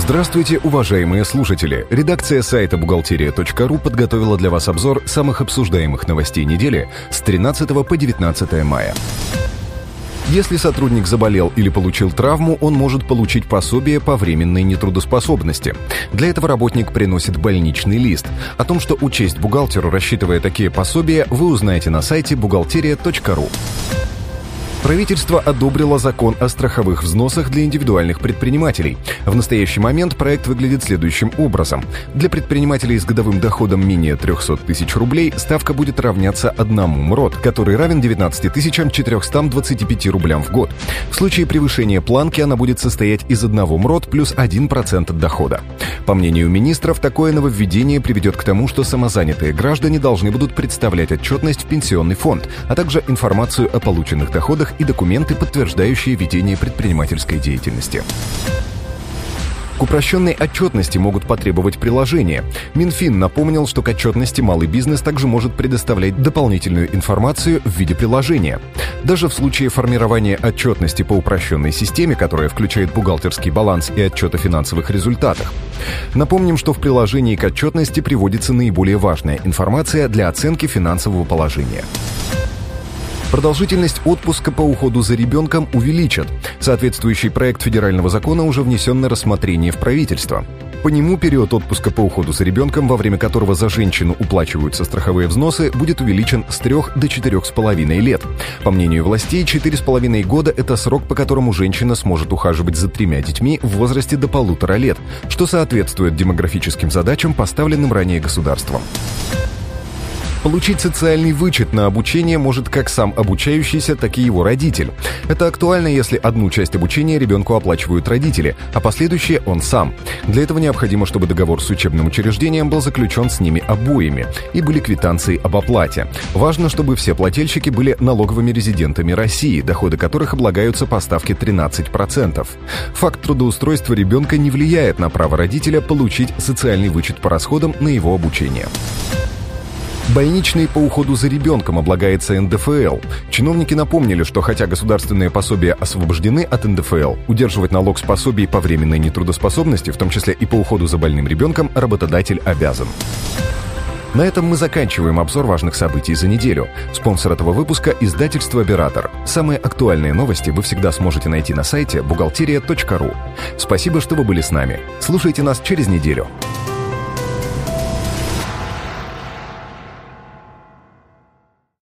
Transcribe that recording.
Здравствуйте, уважаемые слушатели! Редакция сайта «Бухгалтерия.ру» подготовила для вас обзор самых обсуждаемых новостей недели с 13 по 19 мая. Если сотрудник заболел или получил травму, он может получить пособие по временной нетрудоспособности. Для этого работник приносит больничный лист. О том, что учесть бухгалтеру, рассчитывая такие пособия, вы узнаете на сайте бухгалтерия.ру. Правительство одобрило закон о страховых взносах для индивидуальных предпринимателей. В настоящий момент проект выглядит следующим образом. Для предпринимателей с годовым доходом менее 300 тысяч рублей ставка будет равняться одному МРОД, который равен 19 425 рублям в год. В случае превышения планки она будет состоять из одного МРОД плюс 1% от дохода. По мнению министров, такое нововведение приведет к тому, что самозанятые граждане должны будут представлять отчетность в пенсионный фонд, а также информацию о полученных доходах и документы, подтверждающие ведение предпринимательской деятельности. К упрощенной отчетности могут потребовать приложения. Минфин напомнил, что к отчетности малый бизнес также может предоставлять дополнительную информацию в виде приложения. Даже в случае формирования отчетности по упрощенной системе, которая включает бухгалтерский баланс и отчет о финансовых результатах. Напомним, что в приложении к отчетности приводится наиболее важная информация для оценки финансового положения. Продолжительность отпуска по уходу за ребенком увеличат. Соответствующий проект федерального закона уже внесен на рассмотрение в правительство. По нему период отпуска по уходу за ребенком, во время которого за женщину уплачиваются страховые взносы, будет увеличен с 3 до 4,5 лет. По мнению властей, 4,5 года – это срок, по которому женщина сможет ухаживать за тремя детьми в возрасте до полутора лет, что соответствует демографическим задачам, поставленным ранее государством. Получить социальный вычет на обучение может как сам обучающийся, так и его родитель. Это актуально, если одну часть обучения ребенку оплачивают родители, а последующее он сам. Для этого необходимо, чтобы договор с учебным учреждением был заключен с ними обоими и были квитанции об оплате. Важно, чтобы все плательщики были налоговыми резидентами России, доходы которых облагаются по ставке 13%. Факт трудоустройства ребенка не влияет на право родителя получить социальный вычет по расходам на его обучение. Больничный по уходу за ребенком облагается НДФЛ. Чиновники напомнили, что хотя государственные пособия освобождены от НДФЛ, удерживать налог с пособий по временной нетрудоспособности, в том числе и по уходу за больным ребенком, работодатель обязан. На этом мы заканчиваем обзор важных событий за неделю. Спонсор этого выпуска – издательство «Оператор». Самые актуальные новости вы всегда сможете найти на сайте бухгалтерия.ру. Спасибо, что вы были с нами. Слушайте нас через неделю.